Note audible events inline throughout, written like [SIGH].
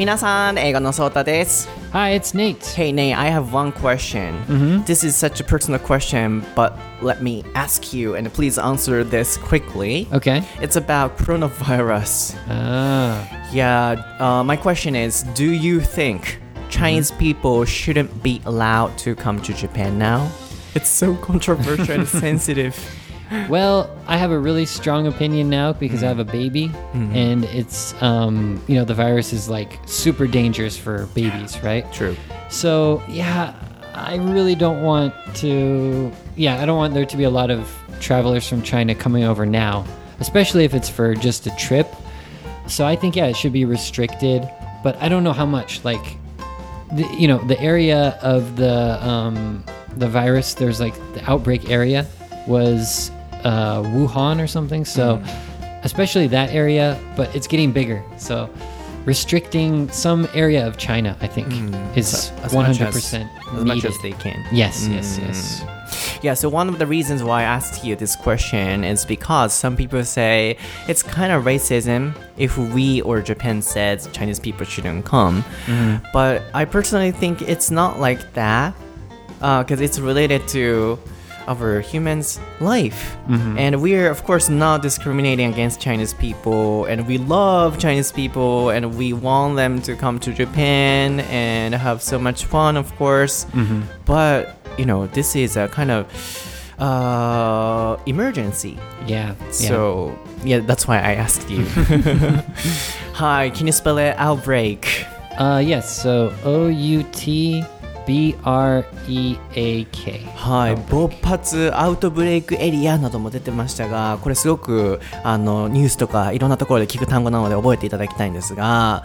Minasan, Sota. Hi, it's Nate. Hey, Nate, I have one question. Mm-hmm. This is such a personal question, but let me ask you and please answer this quickly. Okay. It's about coronavirus. Ah. Yeah, uh, my question is do you think Chinese mm-hmm. people shouldn't be allowed to come to Japan now? It's so controversial and [LAUGHS] sensitive well, I have a really strong opinion now because I have a baby, and it's um, you know, the virus is like super dangerous for babies, right? True. So yeah, I really don't want to. Yeah, I don't want there to be a lot of travelers from China coming over now, especially if it's for just a trip. So I think yeah, it should be restricted, but I don't know how much. Like, the, you know, the area of the um, the virus. There's like the outbreak area was uh, Wuhan or something. So mm-hmm. especially that area, but it's getting bigger. So restricting some area of China, I think, mm. is As much 100% as, much as they can. Yes, yes, mm. yes. Yeah, so one of the reasons why I asked you this question is because some people say it's kind of racism if we or Japan says Chinese people shouldn't come. Mm-hmm. But I personally think it's not like that uh, because it's related to our humans' life. And we're, of course, not discriminating against Chinese people. And we love Chinese people and we want them to come to Japan and have so much fun, of course. But, you know, this is a kind of uh, emergency. Yeah. yeah. So, yeah, that's why I asked you. [LAUGHS] Hi, can you spell it outbreak? uh, yes. So O U T B R E A K. はい、勃発アウトブレイクエリアなども出てましたがこれすごくあのニュースとかいろんなところで聞く単語なので覚えていただきたいんですが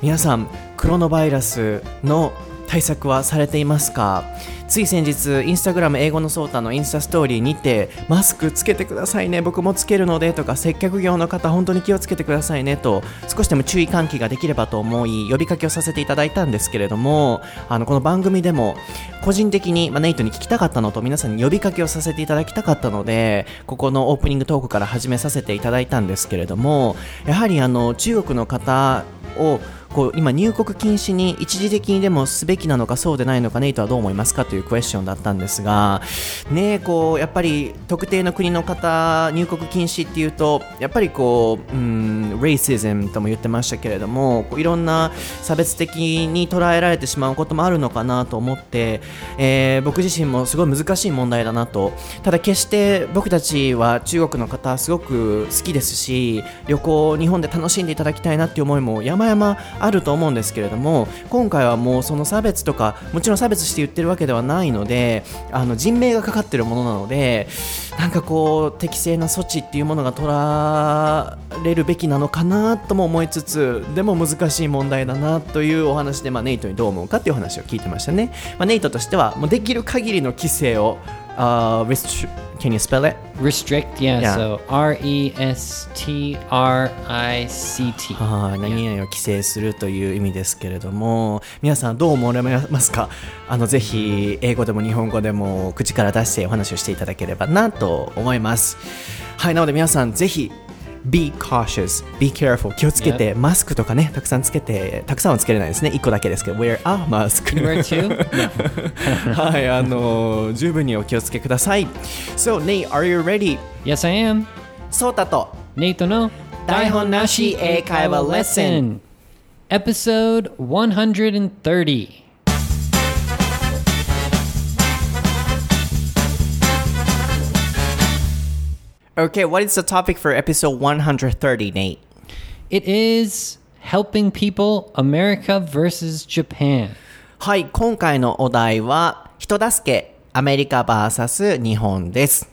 皆さんクロノバイラスの対策はされていますか？つい先日インスタグラム英語のソータのインスタストーリーにてマスクつけてくださいね僕もつけるのでとか接客業の方本当に気をつけてくださいねと少しでも注意喚起ができればと思い呼びかけをさせていただいたんですけれどもあのこの番組でも個人的に、まあ、ネイトに聞きたかったのと皆さんに呼びかけをさせていただきたかったのでここのオープニングトークから始めさせていただいたんですけれどもやはりあの中国の方をこう今入国禁止に一時的にでもすべきなのかそうでないのかネイトはどう思いますかというクエスチョンだったんですがねこうやっぱり特定の国の方入国禁止っていうとやっぱりこううんレイシズムとも言ってましたけれどもこういろんな差別的に捉えられてしまうこともあるのかなと思って、えー僕自身もすごい難しい問題だなと。ただ決して僕たちは中国の方すごく好きですし旅行日本で楽しんでいただきたいなっていう思いも山々ああると思うんですけれども今回はもうその差別とかもちろん差別して言ってるわけではないのであの人命がかかってるものなのでなんかこう適正な措置っていうものが取られるべきなのかなとも思いつつでも難しい問題だなというお話で、まあ、ネイトにどう思うかっていう話を聞いてましたね、まあ、ネイトとしてはもうできる限りの規制を、uh, restri- Can you spell it? Restrict. Yeah. Yeah. So R E S T R I C T. はい、何々を規制するという意味ですけれども皆さんどう思われますか？あのぜひ英語でも日本語でも口から出してお話をしていただければなと思いますはいなので皆さんぜひ Be cautious, be careful 気をつけて、マスクとかねたくさんつけてたくさんはつけれないですね1個だけですけど Wear a mask Where to? はいあの十分にお気をつけください So Nate, are you ready? yes, I am. ソータと Nate no 台本なし英会話 lesson Episode 130. Okay, what is the topic for episode 130, Nate? It is helping people America versus Japan. はい、今回のお題は、人助け、アメリカ VS 日本です。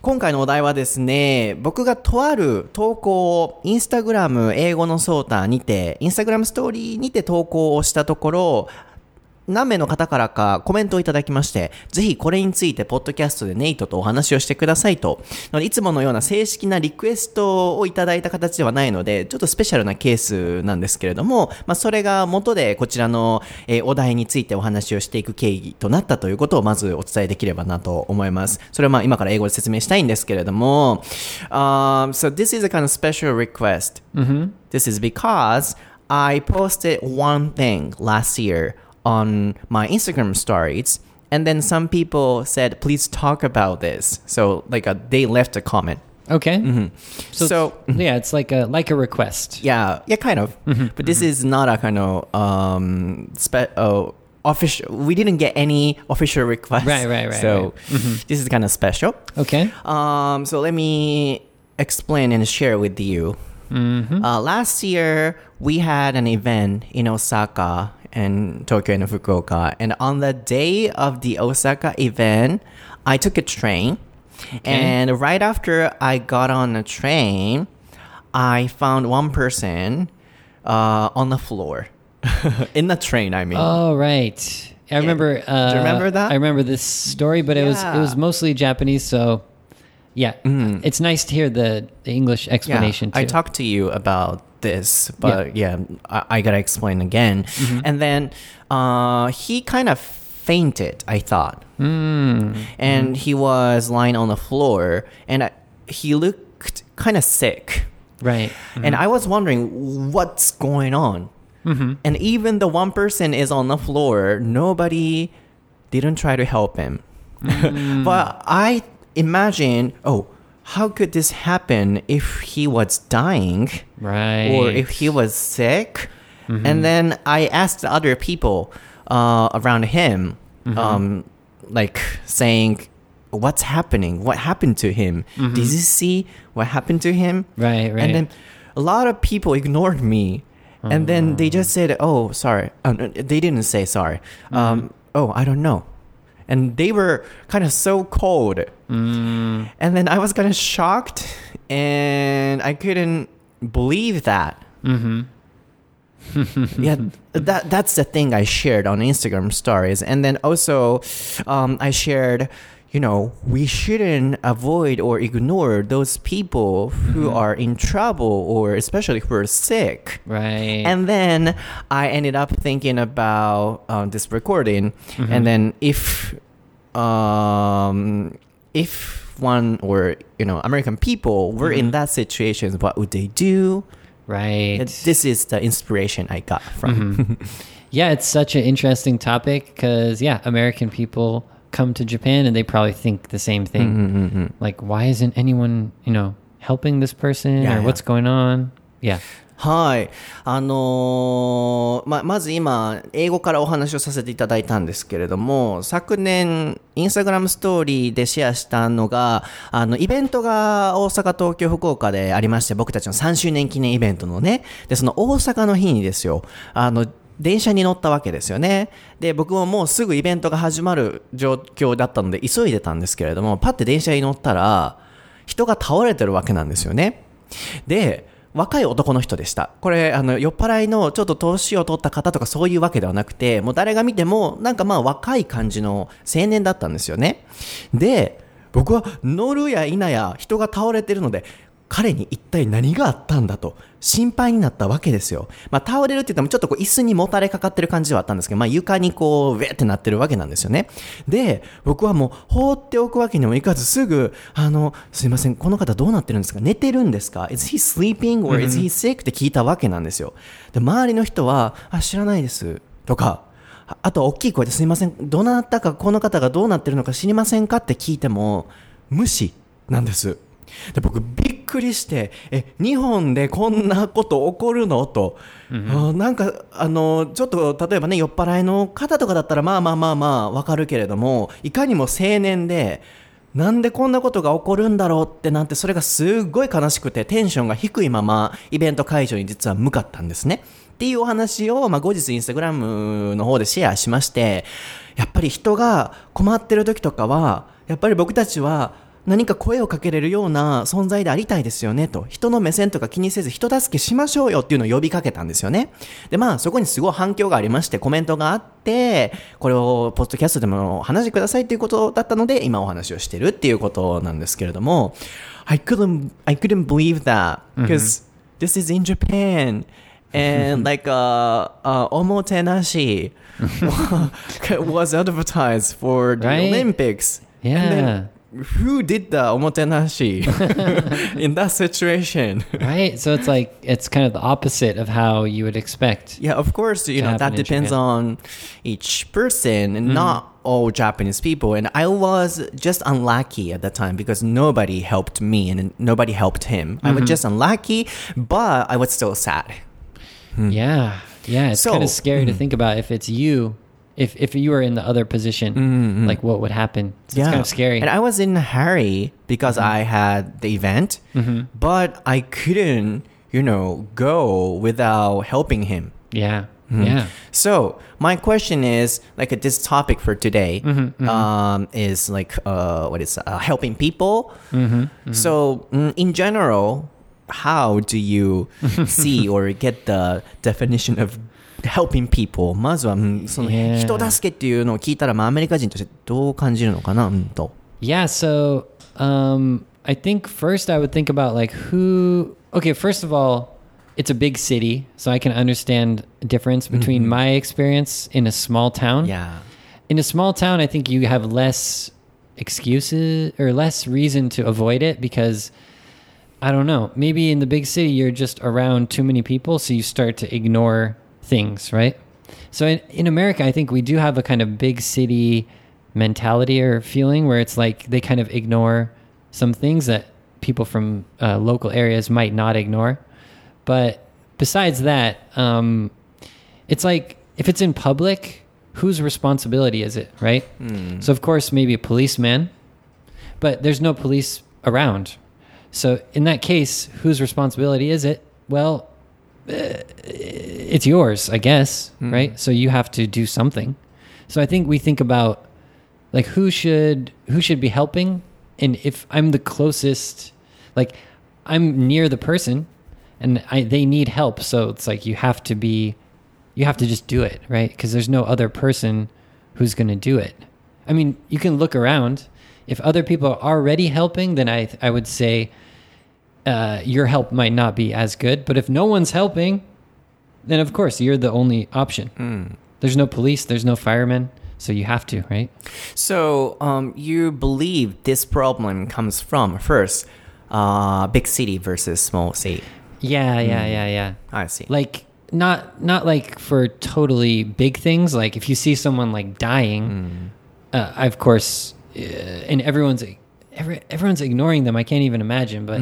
今回のお題はですね、僕がとある投稿をインスタグラム英語のソーターにて、インスタグラムストーリーにて投稿をしたところ、何名の方からかコメントをいただきまして、ぜひこれについてポッドキャストでネイトとお話をしてくださいと。いつものような正式なリクエストをいただいた形ではないので、ちょっとスペシャルなケースなんですけれども、まあ、それが元でこちらの、えーお題についてお話をしていく経緯となったということをまずお伝えできればなと思います。それはまあ今から英語で説明したいんですけれども、um, so this is a kind of special request. This is because I posted one thing last year on my Instagram stories, and then some people said, "Please talk about this." So like uh, they left a comment. Okay. So- So, mm-hmm. it's- yeah, it's like a like a request. Yeah, yeah, kind of. But this is not a kind of um spe- uh, official. We didn't get any official request. Right, right, right, So this is kind of special. Okay. Um, so let me explain and share with you. Uh, last year we had an event in Osaka and Tokyo and Fukuoka, and on the day of the Osaka event, I took a train. And right after I got on the train, I found one person uh, on the floor [LAUGHS] in the train. I mean, Oh right. I remember. Uh, you remember that? I remember this story, but it was it was mostly Japanese. So, yeah, it's nice to hear the, the English explanation Yeah, I talked to you about this, but yeah, I, I gotta explain again. Mm-hmm. And then uh, he kind of fainted, I thought. Mm. And he was lying on the floor, and I, he looked kind of sick. right. And I was wondering what's going on. And even the one person is on the floor, nobody didn't try to help him. [LAUGHS] but I imagine, oh, how could this happen if he was dying Right. or if he was sick? And then I asked other people uh, around him, um, like saying, What's happening? What happened to him? Did you see what happened to him? Right, right. And then a lot of people ignored me. And then they just said, "Oh, sorry." Uh, they didn't say sorry. Um, oh, I don't know. And they were kind of so cold. And then I was kind of shocked, and I couldn't believe that. [LAUGHS] yeah, that that's the thing I shared on Instagram stories, and then also um, I shared, you know, we shouldn't avoid or ignore those people who are in trouble or especially who are sick. right. And then I ended up thinking about um, this recording, and then if um, if one or you know American people were in that situation, what would they do? right. This is the inspiration I got from. [LAUGHS] Yeah, it's such an interesting topic because yeah, American people come to Japan and they probably think the same thing. Mm-hmm, Like, why isn't anyone you know helping this person Yeah, or yeah. what's going on? Yeah. はい。あのーま、まず今、英語からお話をさせていただいたんですけれども、昨年、インスタグラムストーリーでシェアしたのが、あの、イベントが大阪、東京、福岡でありまして、僕たちの3周年記念イベントのね、で、その大阪の日にですよ、あの、電車に乗ったわけですよね。で、僕ももうすぐイベントが始まる状況だったので、急いでたんですけれども、パッて電車に乗ったら、人が倒れてるわけなんですよね。で、若い男の人でした。これ、あの、酔っ払いのちょっと年を取った方とかそういうわけではなくて、もう誰が見ても、なんかまあ若い感じの青年だったんですよね。で、僕は乗るや否や人が倒れてるので、彼に一体何があったんだと心配になったわけですよ。まあ倒れるって言ってもちょっとこう椅子にもたれかかってる感じではあったんですけど、まあ床にこう、ウェーってなってるわけなんですよね。で、僕はもう放っておくわけにもいかずすぐ、あの、すいません、この方どうなってるんですか？寝てるんですか ?Is he sleeping or is he sick? って聞いたわけなんですよ。で、周りの人は、あ、知らないです。とか、ああと大きい声ですいません、どなたかこの方がどうなってるのか知りませんか？って聞いても、無視なんです。で僕びっくりしてえ日本でこんなこと起こるの？と、あなんかあのちょっと例えばね酔っ払いの方とかだったらまあまあまあまあわかるけれどもいかにも青年でなんでこんなことが起こるんだろうってなんてそれがすっごい悲しくてテンションが低いままイベント会場に実は向かったんですね。っていうお話を、まあ、後日インスタグラムの方でシェアしまして、やっぱり人が困ってる時とかは、やっぱり僕たちは何か声をかけれるような存在でありたいですよねと。人の目線とか気にせず人助けしましょうよっていうのを呼びかけたんですよね。で、まあそこにすごい反響がありましてコメントがあって、これをポッドキャストでもお話しくださいっていうことだったので今お話をしてるっていうことなんですけれども、I couldn't, I couldn't believe that because this is in Japan. and like uh, uh omotenashi [LAUGHS] [LAUGHS] was advertised for the Right? Olympics. Yeah. Who did the omotenashi [LAUGHS] in that situation? right? So it's like it's kind of the opposite of how you would expect. Yeah, of course, you know, that depends Japan. on each person and mm-hmm. not all Japanese people. And I was just unlucky at the time because nobody helped me and nobody helped him. I was mm-hmm. just unlucky, but I was still sad. Yeah, yeah. It's So- kind of scary to mm. think about if it's you, if if you were in the other position, mm, mm, mm. like what would happen. So It's kind of scary. And I was in a hurry because mm-hmm. I had the event, mm-hmm. but I couldn't, you know, go without helping him. yeah, mm-hmm. yeah. So my question is like this topic for today Um, is like uh, what is uh, helping people. So mm, in general, how do you [LAUGHS] see or get the definition of helping people? まずは、うんその Yeah. 人助けっていうのを聞いたら、まあ、アメリカ人としてどう感じるのかな、うんと。 Yeah, so um, I think first I would think about like who. Okay, first of all, it's a big city, so I can understand the difference between my experience in a small town. Yeah. In a small town, I think you have less excuses or less reason to avoid it because I don't know. Maybe in the big city, you're just around too many people, so you start to ignore things, right? So in, in America, I think we do have a kind of big city mentality or feeling where it's like they kind of ignore some things that people from uh, local areas might not ignore. But besides that, um, it's like if it's in public, whose responsibility is it, right? So of course, maybe a policeman, but there's no police around. So in that case, whose responsibility is it? Well, Uh, it's yours, I guess, hmm. right? So you have to do something. So I think we think about like who should who should be helping, and if I'm the closest, like I'm near the person, and I they need help, so it's like you have to be, you have to just do it, right? Because there's no other person who's going to do it. I mean, you can look around. If other people are already helping, then I I would say uh, your help might not be as good. But if no one's helping, then of course you're the only option. There's no police, there's no firemen, so you have to, right? So um, you believe this problem comes from first uh, big city versus small city. Yeah, yeah, yeah, yeah. I see. Like not not like for totally big things. Like if you see someone like dying, uh, I, of course, uh, and everyone's every, everyone's ignoring them. I can't even imagine. But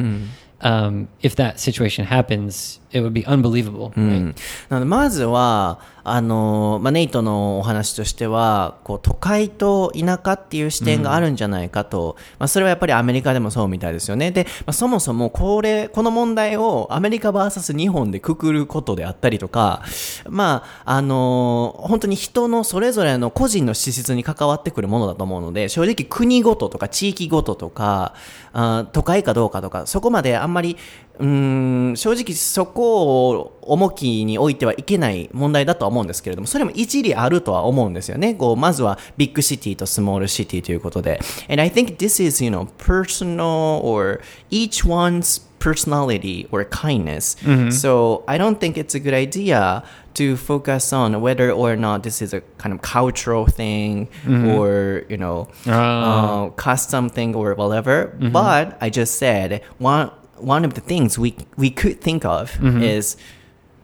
um, if that situation happens, it would be unbelievable. う Right? んなのでまずは あの、まあ、ネイトのお話としてはこう都会と田舎っていう視点があるんじゃないかと、まあ、それはやっぱりアメリカでもそうみたいですよね。で、まあ、そもそもこれこの問題をアメリカ VS 日本でくくることであったりとかまああの本当に人のそれぞれの個人の資質に関わってくるものだと思うので正直国ごととか地域ごととかあ都会かどうかとかそこまであんまりうーん正直そこを重きに置いてはいけない問題だとは思うんですけれどもそれも一理あるとは思うんですよねこうまずはビッグシティとスモールシティということで and I think this is you know personal or each one's personality or kindness so I don't think it's a good idea to focus on whether or not this is a kind of cultural thing or you know Ah. uh, custom thing or whatever. But I just said one one of the things we we could think of mm-hmm. is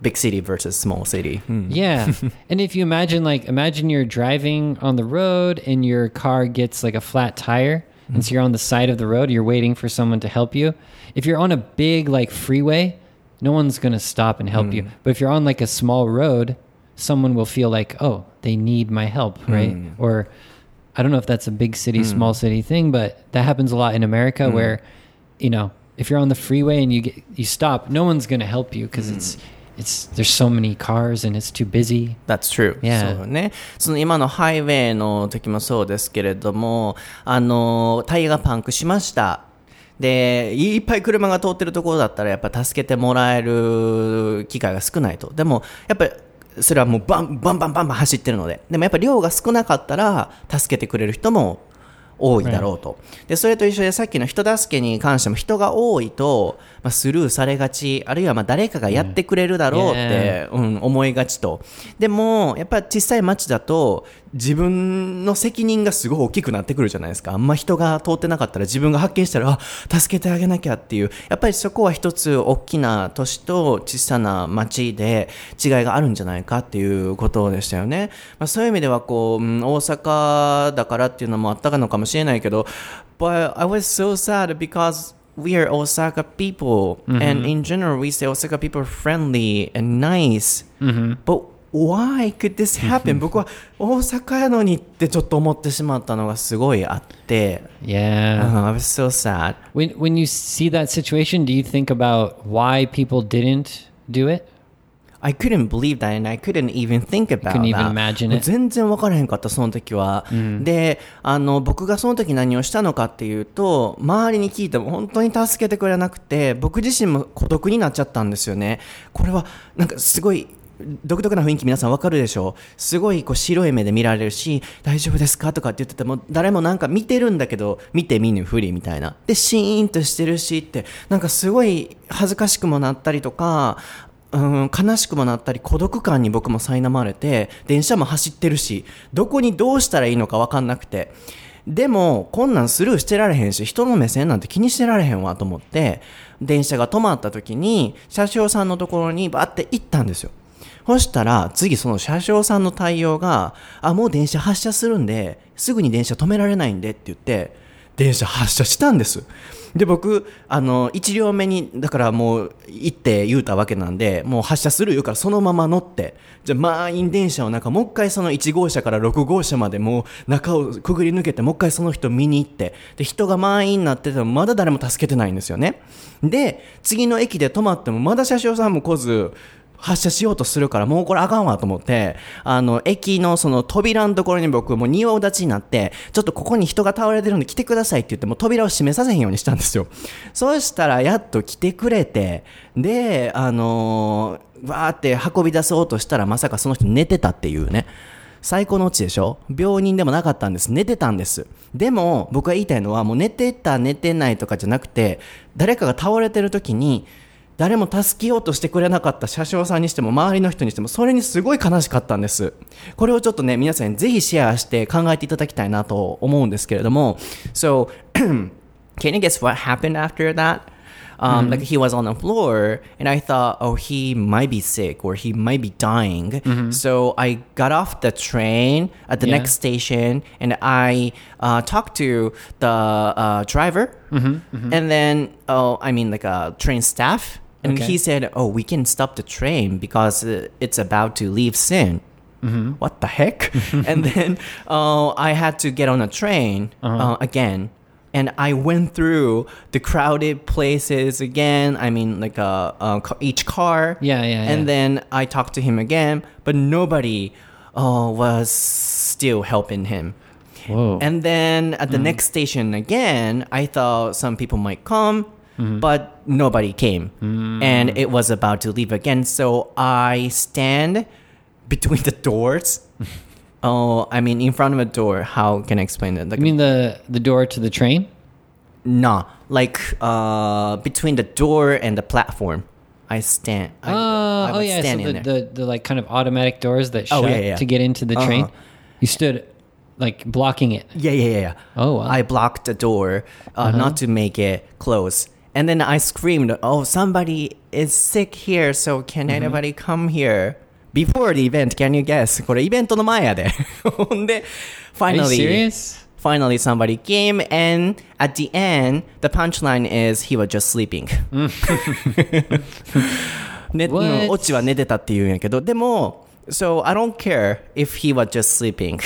big city versus small city. Hmm. Yeah. [LAUGHS] and if you imagine like imagine you're driving on the road and your car gets like a flat tire and so mm-hmm. you're on the side of the road, you're waiting for someone to help you. If you're on a big like freeway, no one's going to stop and help you. Mm. But if you're on like a small road, someone will feel like, "Oh, they need my help," hmm. right? Or I don't know if that's a big city, hmm. small city thing, but that happens a lot in America where, you know, if you're on the freeway and you get you stop, no one's gonna help you because it's it's there's so many cars and it's too busy. That's true. Yeah. そうね。その今のハイウェイの時もそうですけれども、あの、タイヤがパンクしました。で、いっぱい車が通ってるところだったら、やっぱ助けてもらえる機会が少ないと。でも、やっぱり、それはもうバンバンバンバンバン走ってるので。でもやっぱ量が少なかったら、助けてくれる人も多いだろうと。で、それと一緒でさっきの人助けに関しても人が多いと、まあ、スルーされがち、あるいはまあ誰かがやってくれるだろうって、うん、思いがちと。でも、やっぱり小さい町だと、自分の責任がすごい大きくなってくるじゃないですか。あんま人が通ってなかったら自分が発見したら、あ、助けてあげなきゃっていう。やっぱりそこは一つ大きな都市と小さな町で違いがあるんじゃないかっていうことでしたよね。まあ、そういう意味ではこう、うん大阪だからっていうのもあったのかもしれないけど、But I was so sad because we are Osaka people and in general we say Osaka people are friendly and nice. But why could this happen? [LAUGHS] 僕は大阪やのにってちょっと思ってしまったのがすごいあって、 Yeah. uh, I was so sad. When when you see that situation, do you think about why people didn't do it? I couldn't believe that and I couldn't even think about that. 全然分からへんかった、その時は。で、あの、僕がその時何をしたのかっていうと、周りに聞いても本当に助けてくれなくて、僕自身も孤独になっちゃったんですよね。これは、なんかすごい、独特な雰囲気皆さんわかるでしょ？うすごいこう白い目で見られるし、大丈夫ですかとかって言ってても、誰もなんか見てるんだけど、見て見ぬふりみたいな。で、シーンとしてるしって、なんかすごい恥ずかしくもなったりとか、うん、悲しくもなったり孤独感に僕も苛まれて電車も走ってるしどこにどうしたらいいのか分かんなくて。でもこんなんスルーしてられへんし人の目線なんて気にしてられへんわと思って電車が止まった時に車掌さんのところにバーって行ったんですよ。そしたら次その車掌さんの対応があもう電車発車するんですぐに電車止められないんでって言って電車発車したんです。で僕あの1両目にだからもう行って言うたわけなんでもう発車する言うからそのまま乗ってじゃあ満員電車の中もう一回その1号車から6号車までもう中をくぐり抜けてもう一回その人見に行ってで人が満員になっててもまだ誰も助けてないんですよね。で次の駅で止まってもまだ車掌さんも来ず発車しようとするからもうこれあかんわと思ってあの駅のその扉のところに僕もう仁王立ちになってちょっとここに人が倒れてるんで来てくださいって言ってもう扉を閉めさせへんようにしたんですよそうしたらやっと来てくれてであのーわーって運び出そうとしたらまさかその人寝てたっていうね最高のオチでしょ？病人でもなかったんです。寝てたんです。でも、僕が言いたいのは、もう寝てた、寝てないとかじゃなくて、誰かが倒れてる時に、誰も助けようとしてくれなかった車掌さんにしても、周りの人にしても、それにすごい悲しかったんです。これをちょっとね、皆さんにぜひシェアして考えていただきたいなと思うんですけれども、So, can you guess what happened after that? Um, Like he was on the floor, and I thought, oh, he might be sick or he might be dying. So I got off the train at the Yeah. next station, and I uh, talked to the uh, driver, and then oh, I mean like a train staff, and Okay. he said, oh, we can stop the train because uh, it's about to leave soon. What the heck? [LAUGHS] and then uh, I had to get on a train uh, again. And I went through the crowded places again. I mean, like uh, uh, each car. Yeah, yeah, And yeah. then I talked to him again, but nobody uh, was still helping him. Whoa. And then at the next station again, I thought some people might come, but nobody came. And it was about to leave again. So I stand between the doors. [LAUGHS] oh, I mean, in front of a door. How can I explain that? Like, you mean the the door to the train? nah, like uh, between the door and the platform. I stand. I, oh, I oh yeah, so stand in the, there. the the like kind of automatic doors that Oh, yeah, yeah. to get into the train. Uh-huh. You stood like blocking it. Yeah, yeah, yeah, yeah. Oh, wow. I blocked the door uh, not to make it close. And then I screamed, "Oh, somebody is sick here, so can anybody come here?" Before the event, can you guess? これイベントの前やで。ほんで、 Are you finally, serious? [LAUGHS] finally somebody came, and at the end, the punchline is he was just sleeping. [LAUGHS] ね、 What? うんオチは寝てたって言うんやけど、でも、so I don't care if he was just sleeping.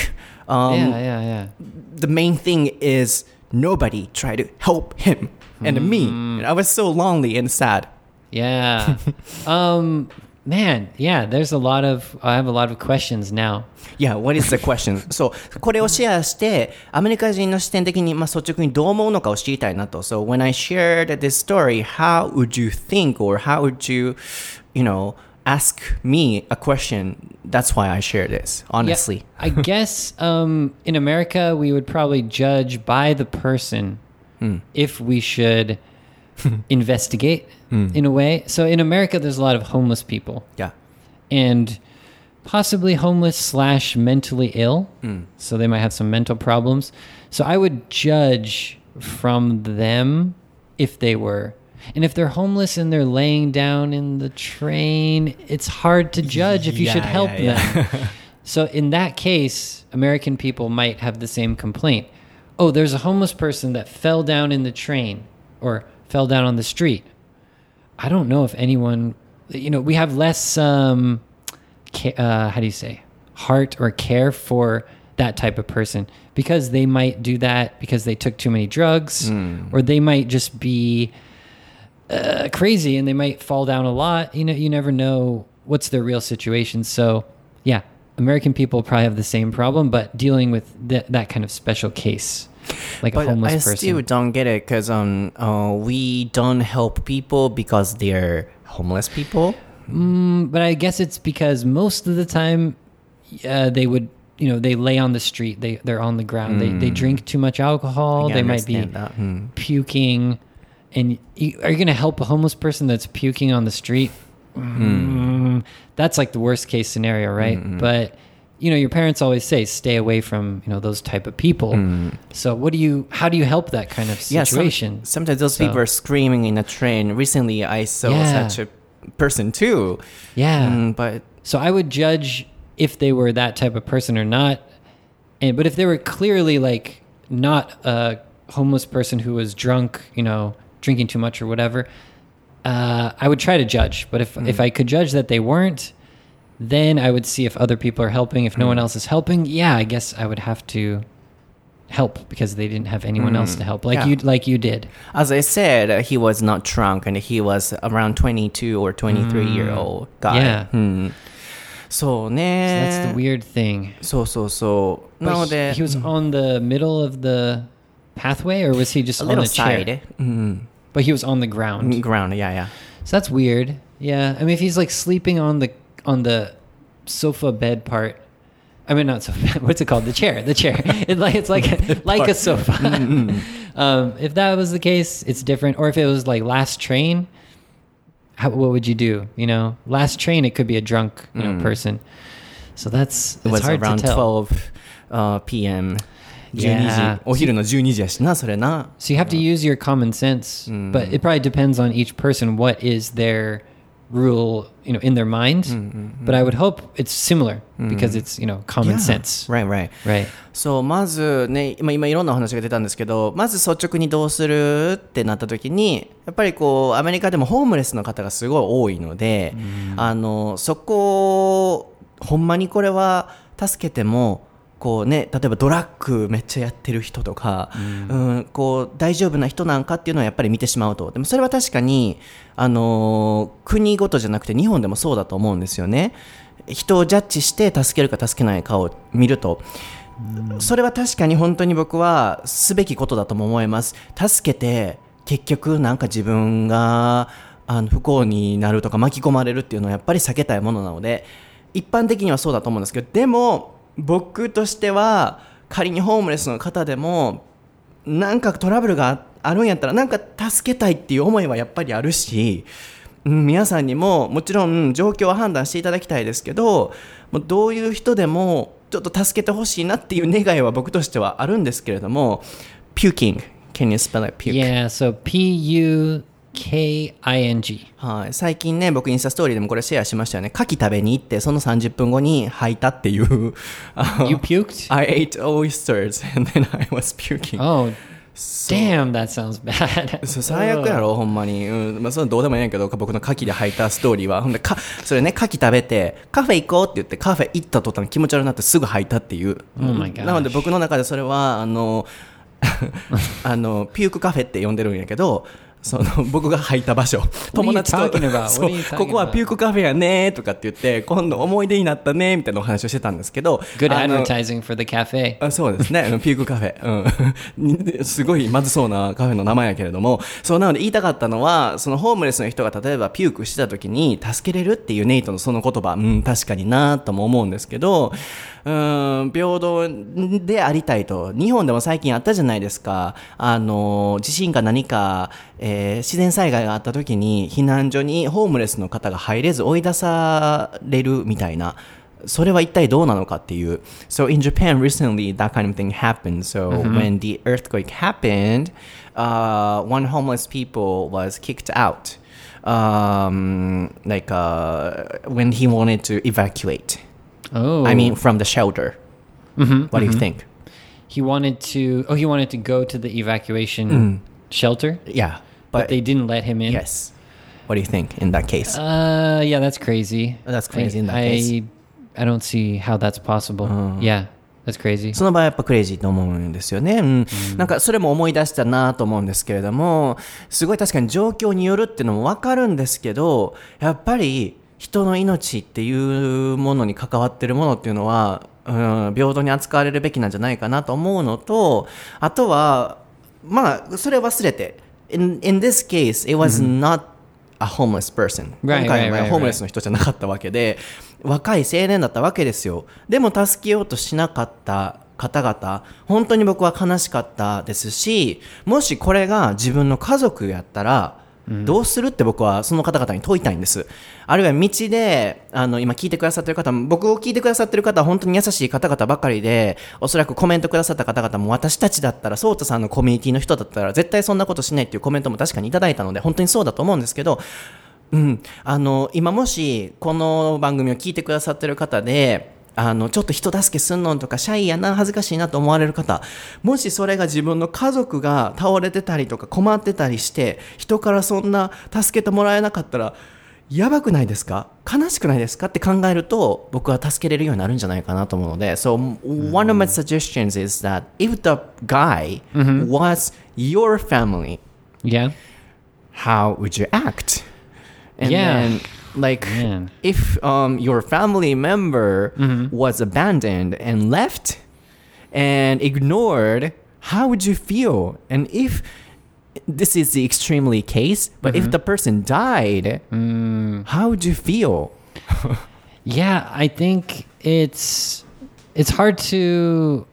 Um, yeah, yeah, yeah. the main thing is nobody tried to help him and me. And I was so lonely and sad. Yeah. [LAUGHS] um man, yeah, there's a lot of I have a lot of questions now. Yeah, what is the question? [LAUGHS] そう、これをシェアして、アメリカ人の視点的に、まあ、率直にどう思うのかを知りたいなと。So, when I shared this story, how would you think or how would you, you know, ask me a question. That's why I share this, Yeah, honestly. I guess um, in America we would probably judge by the person Mm. if we should [LAUGHS] investigate hmm. in a way. So in America, there's a lot of homeless people Yeah. and possibly homeless slash mentally ill. Hmm. So they might have some mental problems. So I would judge from them if they were. And if they're homeless and they're laying down in the train, it's hard to judge if you should Yeah, help yeah, them. so in that case, American people might have the same complaint. Oh, there's a homeless person that fell down in the train or fell down on the street. I don't know if anyone, you know, we have less, um, uh, how do you say, heart or care for that type of person because they might do that because they took too many drugs or they might just be uh, crazy and they might fall down a lot. You know, you never know what's their real situation. So, yeah, American people probably have the same problem, but dealing with th- that kind of special case, like But a homeless I person. still don't get it because um, uh, we don't help people because they're homeless people. Mm, but I guess it's because most of the time uh, they would, you know, they lay on the street. They they're on the ground. They they drink too much alcohol. I they might be. Hmm. puking. And you, are you going to help a homeless person that's puking on the street? Mm, that's like the worst case scenario, right? But you know, your parents always say stay away from you know those type of people. So what do you? How do you help that kind of Yeah, some- situation? sometimes those So- people are screaming in a train. Recently, I saw Yeah. such a person too. yeah. Mm, but So I would judge if they were that type of person or not. And but if they were clearly like not a homeless person who was drunk, you know, drinking too much or whatever, uh, I would try to judge. But if if I could judge that they weren't, then I would see if other people are helping. If no one else is helping, yeah, I guess I would have to help because they didn't have anyone else to help, like Yeah. you like you did. as I said, uh, he was not drunk and he was around 22 or 23 year old guy. Yeah. うんそう So ね。 that's the weird thing. そうそうそう。 But なの he, で、 he was on the middle of the pathway, or was he just a on little the chair? side. うん。 But he was on the ground. ground, yeah, yeah. So that's weird. Yeah, I mean, if he's like sleeping on the on the sofa bed part, I mean, not sofa. [LAUGHS] What's it called? The chair. The chair. [LAUGHS] It's like it's like like a sofa. [LAUGHS] um, if that was the case, it's different. Or if it was like last train, how, what would you do? You know, last train, it could be a drunk you know person. So that's It it's was hard around to tell. 12 uh, p.m. 12 Yeah. 時。お昼の12時やしな、それな。So you have to use your common sense, but it probably depends on each person what is their rule, you know, in their mind. But I would hope it's similar because it's, you know, common sense. Right, right. Right. そう、まずね、今、今いろんなお話が出たんですけど、まず率直にどうするってなった時に、やっぱりこう、アメリカでもホームレスの方がすごい多いので、あの、そこを、ほんまにこれは助けても、こうね、例えばドラッグめっちゃやってる人とか、うん、こう、大丈夫な人なんかっていうのはやっぱり見てしまうと。でもそれは確かに、あの、国ごとじゃなくて日本でもそうだと思うんですよね。人をジャッジして助けるか助けないかを見ると。それは確かに本当に僕はすべきことだとも思います。助けて結局なんか自分があの不幸になるとか巻き込まれるっていうのはやっぱり避けたいものなので一般的にはそうだと思うんですけどでも僕としては仮にホームレスの方でもなんかトラブルがあるんやったらなんか助けたいっていう思いはやっぱりあるし、うん、皆さんにももちろん状況は判断していただきたいですけどもうどういう人でもちょっと助けてほしいなっていう願いは僕としてはあるんですけれども puking can you spell it puke? Yeah. So P U K I N G. はい、最近ね僕インスタストーリーでもこれシェアしましたよね牡蠣食べに行ってその30分後に吐いたっていう [LAUGHS] You puked? I ate oysters and then I was puking Oh, damn, that sounds bad. [LAUGHS] 最悪やろ、ほんまに。うん。まあ、それどうでもいいんやけど、僕の牡蠣で吐いたストーリーは。ほんで、か、それね、牡蠣食べて、カフェ行こうって言って、カフェ行った途端気持ち悪くなってすぐ吐いたっていう。Oh なので僕の中でそれは、あの、[LAUGHS] あの、ピュークカフェって呼んでるんやけど、その [LAUGHS] 僕が入った場所。友達と。[LAUGHS] ここは?ピュークカフェやねとかって言って今度思い出になったねみたいなお話をしてたんですけど Good advertising for the cafe. あそうですね、ピュークカフェ、うん、[LAUGHS] すごいまずそうなカフェの名前やけれども、そうなので言いたかったのは、そのホームレスの人が例えばピュークしてた時に助けれるっていうネイトのその言葉、うん、確かになとも思うんですけど、うん、平等でありたいと、日本でも最近あったじゃないですか、あの地震か何か、えー自然災害があった時に避難所にホームレスの方が入れず追い出されるみたいな。それは一体どうなのかっていう。So in Japan recently that kind of thing happened. So when the earthquake happened, uh, one homeless people was kicked out. Um, like uh, when he wanted to evacuate. Oh, I mean from the shelter. What do you think? he wanted to. Oh, he wanted to go to the evacuation shelter, Yeah, but, but, they didn't let him in? yes. What do you think in that case? Uh, yeah, that's crazy. That's crazy I, in that I, case. I don't see how that's possible. Yeah, that's crazy. その場合はやっぱクレイジーと思うんですよね。うん。なんかそれも思い出したなと思うんですけれども、すごい確かに状況によるっていうのもわかるんですけど、やっぱり人の命っていうものに関わってるものっていうのは、うん、平等に扱われるべきなんじゃないかなと思うのと、あとは、まあ、それ忘れて。In, in this case, it was not a homeless person. Right, 今回の場合 right, はホームレスの人じゃなかったわけで、若い青年だったわけですよ。でも助けようとしなかった方々、本当に僕は悲しかったですし、もしこれが自分の家族やったら、どうするって僕はその方々に問いたいんです。あるいは道で、あの、今聞いてくださってる方も、僕を聞いてくださってる方は本当に優しい方々ばかりで、おそらくコメントくださった方々も私たちだったら、ソータさんのコミュニティの人だったら、絶対そんなことしないっていうコメントも確かにいただいたので、本当にそうだと思うんですけど、うん、あの今もしこの番組を聞いてくださってる方であのちょっと人助けすんのとかシャイやな恥ずかしいなと思われる方もしそれが自分の家族が倒れてたりとか困ってたりして人からそんな助けてもらえなかったらやばくないですか？悲しくないですか？って考えると僕は助けれるようになるんじゃないかなと思うので So one of my suggestions is that if the guy was your family Yeah. how would you act? And Yeah. then, like, Man. if um, your family member was abandoned and left and ignored, how would you feel? And if this is the extremely case, but if the person died, how would you feel? [LAUGHS] Yeah, I think it's it's hard to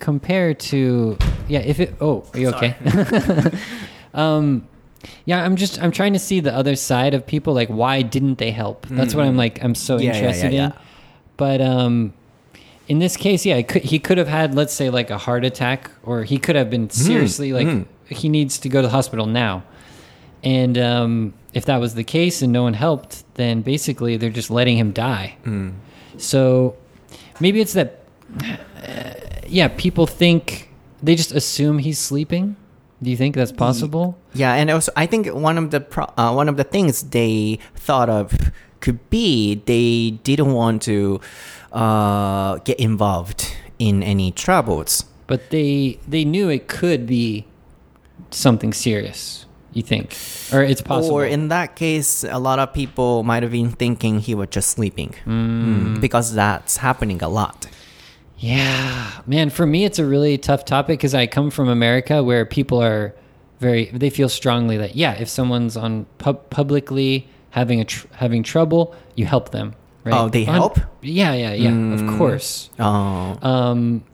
compare to yeah, if it oh, are you okay? [LAUGHS] um yeah, I'm just I'm trying to see the other side of people like why didn't they help? That's what I'm like I'm so Yeah, yeah, yeah, interested yeah. in. But um in this case, yeah, it could, he could have had, let's say, like a heart attack, or he could have been seriously like he needs to go to the hospital now. And um, if that was the case and no one helped, then basically they're just letting him die. So maybe it's that, uh, yeah, people think they just assume he's sleeping. Do you think that's possible? Yeah, and also I think one of the pro- uh, one of the things they thought of could be they didn't want to uh, get involved in any troubles. But they they knew it could be something serious. You think, or it's possible? Or in that case, a lot of people might have been thinking he was just sleeping Mm, because that's happening a lot. Yeah, man, for me it's a really tough topic because I come from America where people are very they feel strongly that yeah, if someone's on pub- publicly having a tr- having trouble, you help them. Right? Oh, they On- help? Yeah, yeah, yeah. Of course. Oh, Um,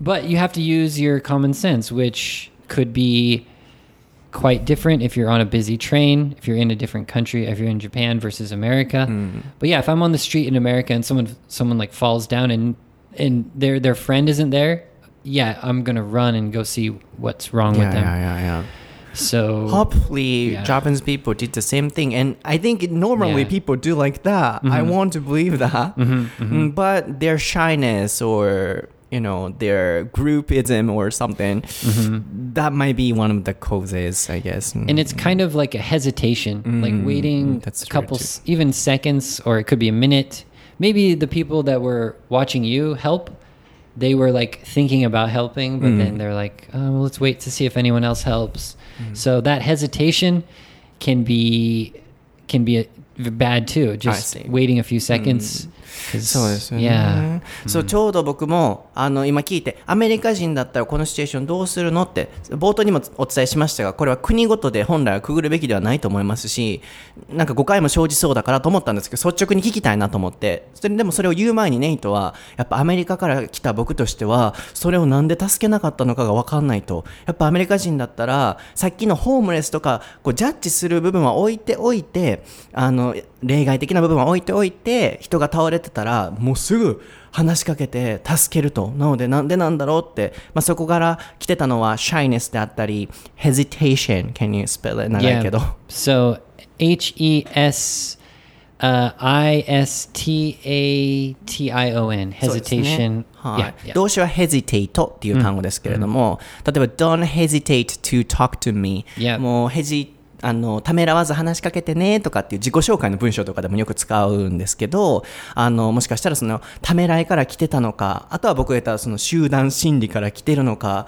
but you have to use your common sense, which could be quite different if you're on a busy train, if you're in a different country, if you're in Japan versus America. But yeah, if I'm on the street in America and someone someone like falls down and and their their friend isn't there, yeah, I'm gonna run and go see what's wrong with them. yeah, yeah, yeah. So Hopefully, Yeah. Japanese people did the same thing, and I think normally Yeah. people do like that. I mm-hmm. want to believe that, mm-hmm, mm-hmm. Mm, but their shyness or you know their groupism or something that might be one of the causes, I guess. and it's mm. kind of like a hesitation, like mm, waiting that's a couple, s- even seconds, or it could be a minute. Maybe the people that were watching you help, they were like thinking about helping, but then they're like, oh, well, let's wait to see if anyone else helps. So that hesitation can be can be uh, bad too. Just waiting a few seconds. 'cause- そうです.ね。そう、ちょうど僕も、あの、今聞いて、アメリカ人だったらこのシチュエーションどうするのって、冒頭にもお伝えしましたが、これは国ごとで本来はくぐるべきではないと思いますし、なんか誤解も生じそうだからと思ったんですけど、率直に聞きたいなと思って、それでもそれを言う前にネイトは、やっぱアメリカから来た僕としては、それをなんで助けなかったのかがわかんないと。やっぱアメリカ人だったら、さっきのホームレスとか、こうジャッジする部分は置いておいて、あの、例外的な部分は置いておいて、人が倒れてたら、もうすぐ話しかけて助けると。なので、なんでなんだろうって、まあ、そこから来てたのは、shyness であったり、hesitation。Can you spell it? 長いけど。So H E S uh, I S T A T I O N hesitation. はい、Yeah, yeah. 動詞は hesitate っていう単語ですけれども、例えば don't hesitate to talk to me、Yeah. もうヘジあのためらわず話しかけてねとかっていう自己紹介の文章とかでもよく使うんですけどあのもしかしたらそのためらいから来てたのかあとは僕が言ったその集団心理から来てるのか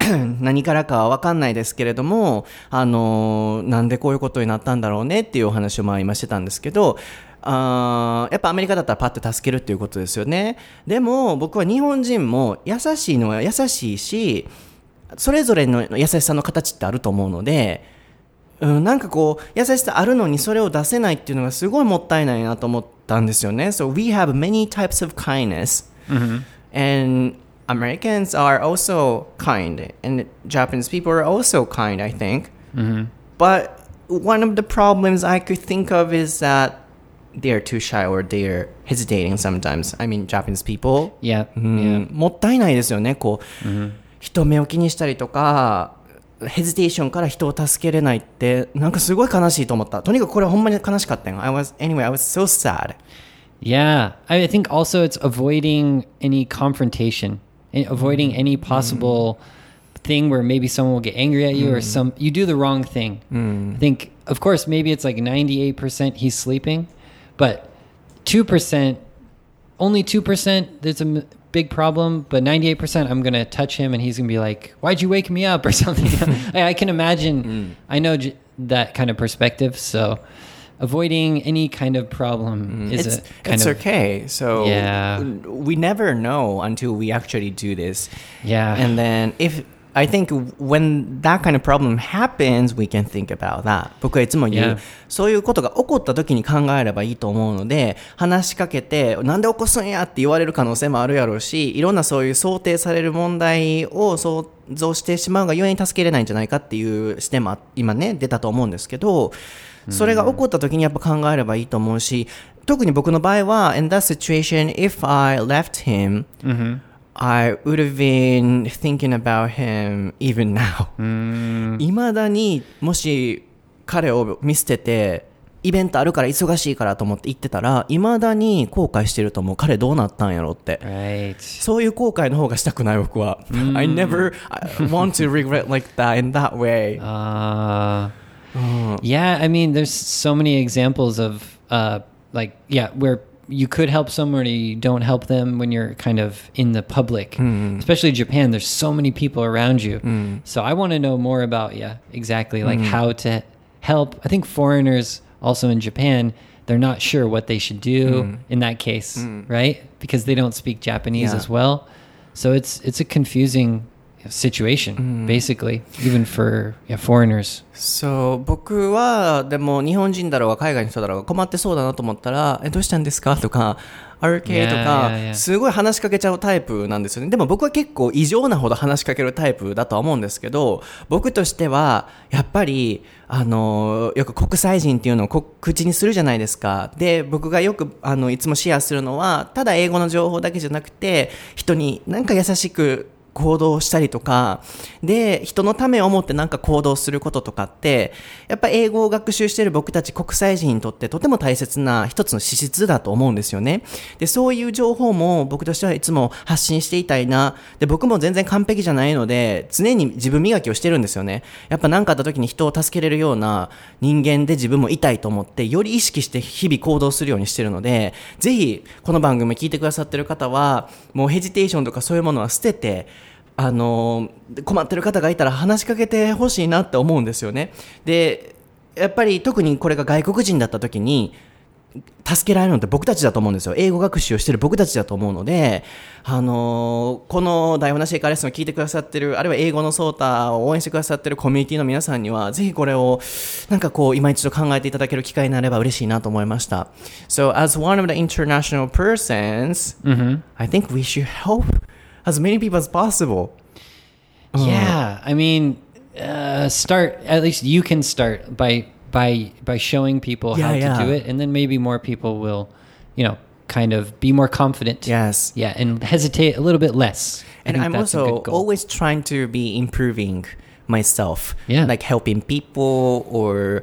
[COUGHS] 何からかは分かんないですけれども、あのなんでこういうことになったんだろうねっていうお話をまあ今してたんですけど、あやっぱアメリカだったらパッと助けるっていうことですよね。でも僕は日本人も優しいのは優しいし、それぞれの優しさの形ってあると思うので、うん、なんかこう優しさあるのにそれを出せないっていうのがすごいもったいないなと思ったんですよね。So we have many types of kindness. And Americans are also kind, and Japanese people are also kind, I think. But one of the problems I could think of is that they're too shy or they're hesitating sometimes. I mean, Japanese people. Yeah. うん yeah. もったいないですよね、こう、人目を気にしたりとか、ヘジテーションから人を助けれないって、なんかすごい悲しいと思った。とにかくこれはほんまに悲しかったよ。I was, anyway, I was so sad. Yeah, I think also it's avoiding any confrontation, and avoiding any possible thing where maybe someone will get angry at you or some you do the wrong thing. I think, of course, maybe it's like ninety eight percent he's sleeping, but two percent, only two percent, there's a m- big problem. But ninety eight percent, I'm gonna touch him and he's gonna be like, "Why'd you wake me up?" [LAUGHS] or something. [LAUGHS] I, I can imagine. Mm. I know j- that kind of perspective, so. Avoiding any kind of problem mm. is It's, it's of okay. So Yeah. we never know until we actually do this. Yeah. And then if I think when that kind of problem happens, we can think about that. 僕はいつも言う、Yeah. そういうことが起こった時に考えればいいと思うので、話しかけて、なんで起こすんやって言われる可能性もあるやろうし、いろんなそういう想定される問題を想像してしまうがゆえに助けれないんじゃないかっていう視点もあ今ね、出たと思うんですけど、それが起こった時にやっぱ考えればいいと思うし、特に僕の場合は、in that situation, if I left him, I would have been thinking about him even now. いまだにもし彼を見捨てて、イベントあるから忙しいからと思って行ってたら、いまだに後悔してると思う。彼どうなったんやろって。right. そういう後悔の方がしたくない僕は。I never want to regret like that in that way. Uh, yeah, I mean, there's so many examples of uh, like yeah, where you could help someone you don't help them when you're kind of in the public. Hmm. Especially Japan, there's so many people around you. Hmm. So I want to know more about yeah, exactly like hmm. how to help. I think foreigners also in Japan, they're not sure what they should do in that case, right? Because they don't speak Japanese Yeah. as well. So it's it's a confusing situation basically even for yeah, foreigners そう、僕は、でも日本人だろうが海外の人だろうが困ってそうだなと思ったら、え、どうしたんですか？とか、RK とか.すごい話しかけちゃうタイプなんですよね。でも僕は結構異常なほど話しかけるタイプだとは思うんですけど、僕としては、やっぱり、あの、よく国際人っていうのをこ口にするじゃないですか。で、僕がよく、あの、いつもシェアするのは、ただ英語の情報だけじゃなくて、人になんか優しく、行動したりとか、で、人のためを思ってなんか行動することとかって、やっぱ英語を学習している僕たち国際人にとってとても大切な一つの資質だと思うんですよね。で、そういう情報も僕としてはいつも発信していたいな。で、僕も全然完璧じゃないので、常に自分磨きをしてるんですよね。やっぱ何かあった時に人を助けれるような人間で自分もいたいと思って、より意識して日々行動するようにしてるので、ぜひ、この番組聞いてくださってる方は、もうヘジテーションとかそういうものは捨てて、あの困ってる方がいたら話しかけてほしいなって思うんですよね。で、やっぱり特にこれが外国人だった時に、助けられるのって僕たちだと思うんですよ。英語学習をしてる僕たちだと思うので、あのこの台本なし英会レッスンを聞いてくださってる、あるいは英語のソータを応援してくださってるコミュニティの皆さんには、ぜひこれを、なんかこう、今一度考えていただける機会になれば嬉しいなと思いました。So, as one of the international persons, I think we should help as many people as possible. Yeah, I mean, uh, start at least you can start by by by showing people how Yeah, to do it, and then maybe more people will, you know, kind of be more confident. Yes. Yeah, and hesitate a little bit less. And I'm also always trying to be improving myself. Yeah. Like helping people or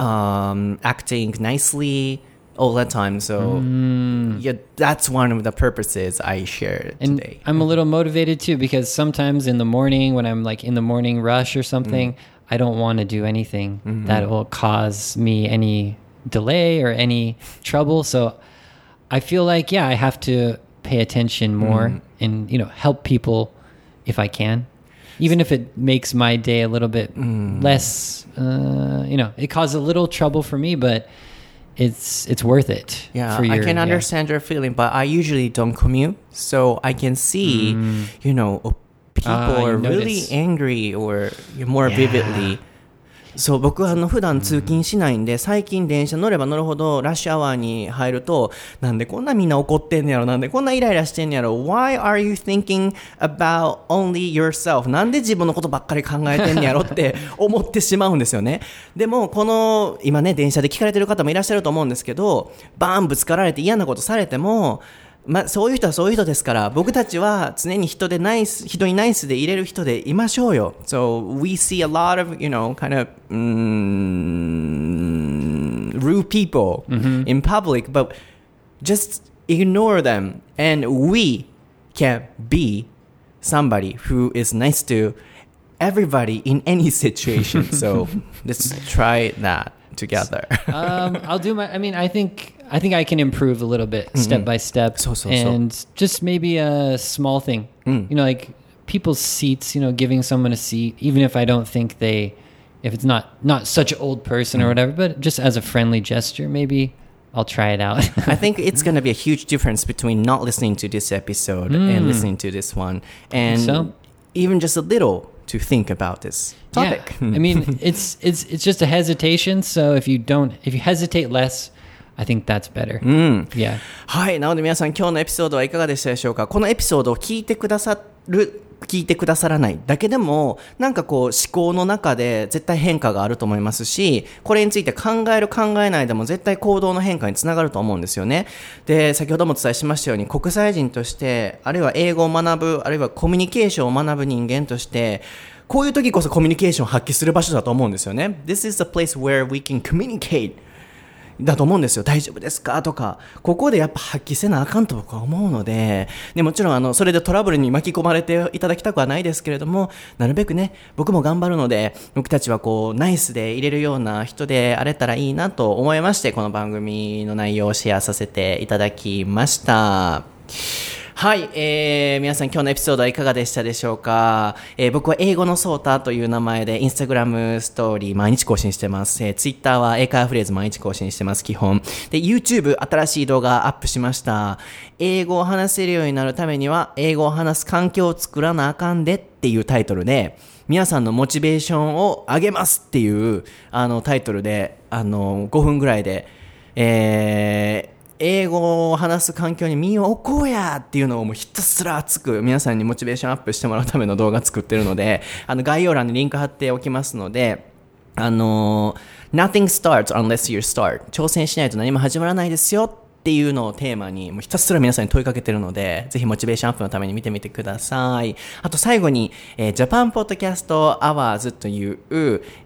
um, acting nicely all the time. So mm. yeah, that's one of the purposes I share and today. I'm a little motivated too because sometimes in the morning when I'm like in the morning rush or something, mm. I don't want to do anything mm-hmm. that will cause me any delay or any trouble. So I feel like yeah, I have to pay attention more mm-hmm. and you know help people if I can. Even if it makes my day a little bit mm. less, uh, you know, it caused a little trouble for me, but it's it's worth it. Yeah, your, I can yeah. understand your feeling, but I usually don't commute, so I can see, you know, uh, people you are really angry or more vividly. そう僕はあの普段通勤しないんで、最近電車乗れば乗るほどラッシュアワーに入るとなんでこんなみんな怒ってんねやろなんでこんなイライラしてんねやろ Why are you thinking about only yourself? なんで自分のことばっかり考えてんねやろって [LAUGHS] 思ってしまうんですよね。でもこの今ね電車で聞かれてる方もいらっしゃると思うんですけどバーンぶつかられて嫌なことされてもまあ、そういう人はそういう人ですから僕たちは常に人でナイス人にナイスで入れる人でいましょうよ So we see a lot of you know kind of mm, rude people in public but just ignore them and we can be somebody who is nice to everybody in any situation [LAUGHS] so [LAUGHS] let's try that together um, I'll do my. I mean, I think I think I can improve a little bit, mm-hmm. step by step, So, so, so. and just maybe a small thing. Mm. You know, like people's seats. You know, giving someone a seat, even if I don't think they, if it's not not such an old person or mm. whatever, but just as a friendly gesture, maybe I'll try it out. I think [LAUGHS] it's going to be a huge difference between not listening to this episode and mm. listening to this one, and so? even just a little to think about this topic. Yeah. I mean, [LAUGHS] it's it's it's just a hesitation. So if you don't, if you hesitate less, I think that's better. Yeah. はい。なので皆さん今日のエピソードはいかがでしたでしょうか？このエピソードを聞いてくださる、聞いてくださらないだけでも、なんかこう思考の中で絶対変化があると思いますし、これについて考える考えないでも絶対行動の変化につながると思うんですよね。で、先ほどもお伝えしましたように国際人として、あるいは英語を学ぶ、あるいはコミュニケーションを学ぶ人間として、こういう時こそコミュニケーションを発揮する場所だと思うんですよね。This is the place where we can communicate だと思うんですよ。大丈夫ですか？とか。ここでやっぱ発揮せなあかんと僕は思うので、でもちろんあの、それでトラブルに巻き込まれていただきたくはないですけれども、なるべくね、僕も頑張るので、僕たちはこう、ナイスで入れるような人であれたらいいなと思いまして、この番組の内容をシェアさせていただきました。はい、えー、皆さん今日のエピソードはいかがでしたでしょうか、えー僕は英語のソータという名前でインスタグラムストーリー毎日更新してます。えー、ツイッターは英会話フレーズ毎日更新してます、基本。で、YouTube 新しい動画アップしました。英語を話せるようになるためには、英語を話す環境を作らなあかんでっていうタイトルで、皆さんのモチベーションを上げますっていうあのタイトルで、あの、5分ぐらいで、えー英語を話す環境に身を置こうやっていうのをもうひたすら熱く皆さんにモチベーションアップしてもらうための動画作ってるので、[LAUGHS] あの概要欄にリンク貼っておきますので、あの Nothing starts unless you start 挑戦しないと何も始まらないですよ。っていうのをテーマに、もうひたすら皆さんに問いかけてるので、ぜひモチベーションアップのために見てみてください。あと最後に、えー、 Japan Podcast Awards という、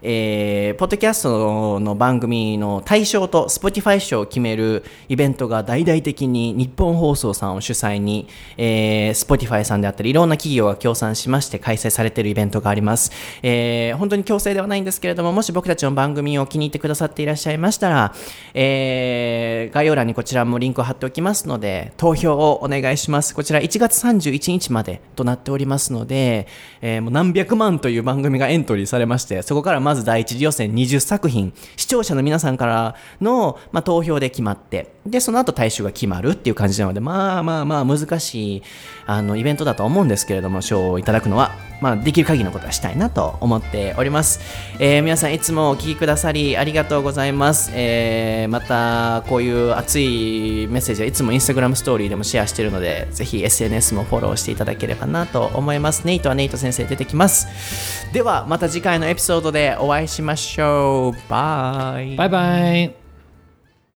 えー、ポッドキャストの番組の対象と Spotify 賞を決めるイベントが大々的に日本放送さんを主催に、えー、Spotify さんであったり、いろんな企業が協賛しまして開催されているイベントがあります。えー、本当に強制ではないんですけれども、もし僕たちの番組を気に入ってくださっていらっしゃいましたら、えー、概要欄にこちらもリンクを貼っておきますので、投票をお願いします。こちら1月31日までとなっておりますので、えー、もう何百万という番組がエントリーされまして、そこからまず第一次予選20作品、視聴者の皆さんからの、まあ、投票で決まって、で、その後大衆が決まるっていう感じなので、まあまあまあ難しい、あの、イベントだと思うんですけれども、賞をいただくのは、まあ、できる限りのことはしたいなと思っております。えー、皆さんいつもお聴きくださりありがとうございます。えー、また、こういう熱いメッセージはいつもインスタグラムストーリーでもシェアしてるので、ぜひ SNS もフォローしていただければなと思います。ネイトはネイト先生出てきます。では、また次回のエピソードでお会いしましょう。バイ。バイバイ。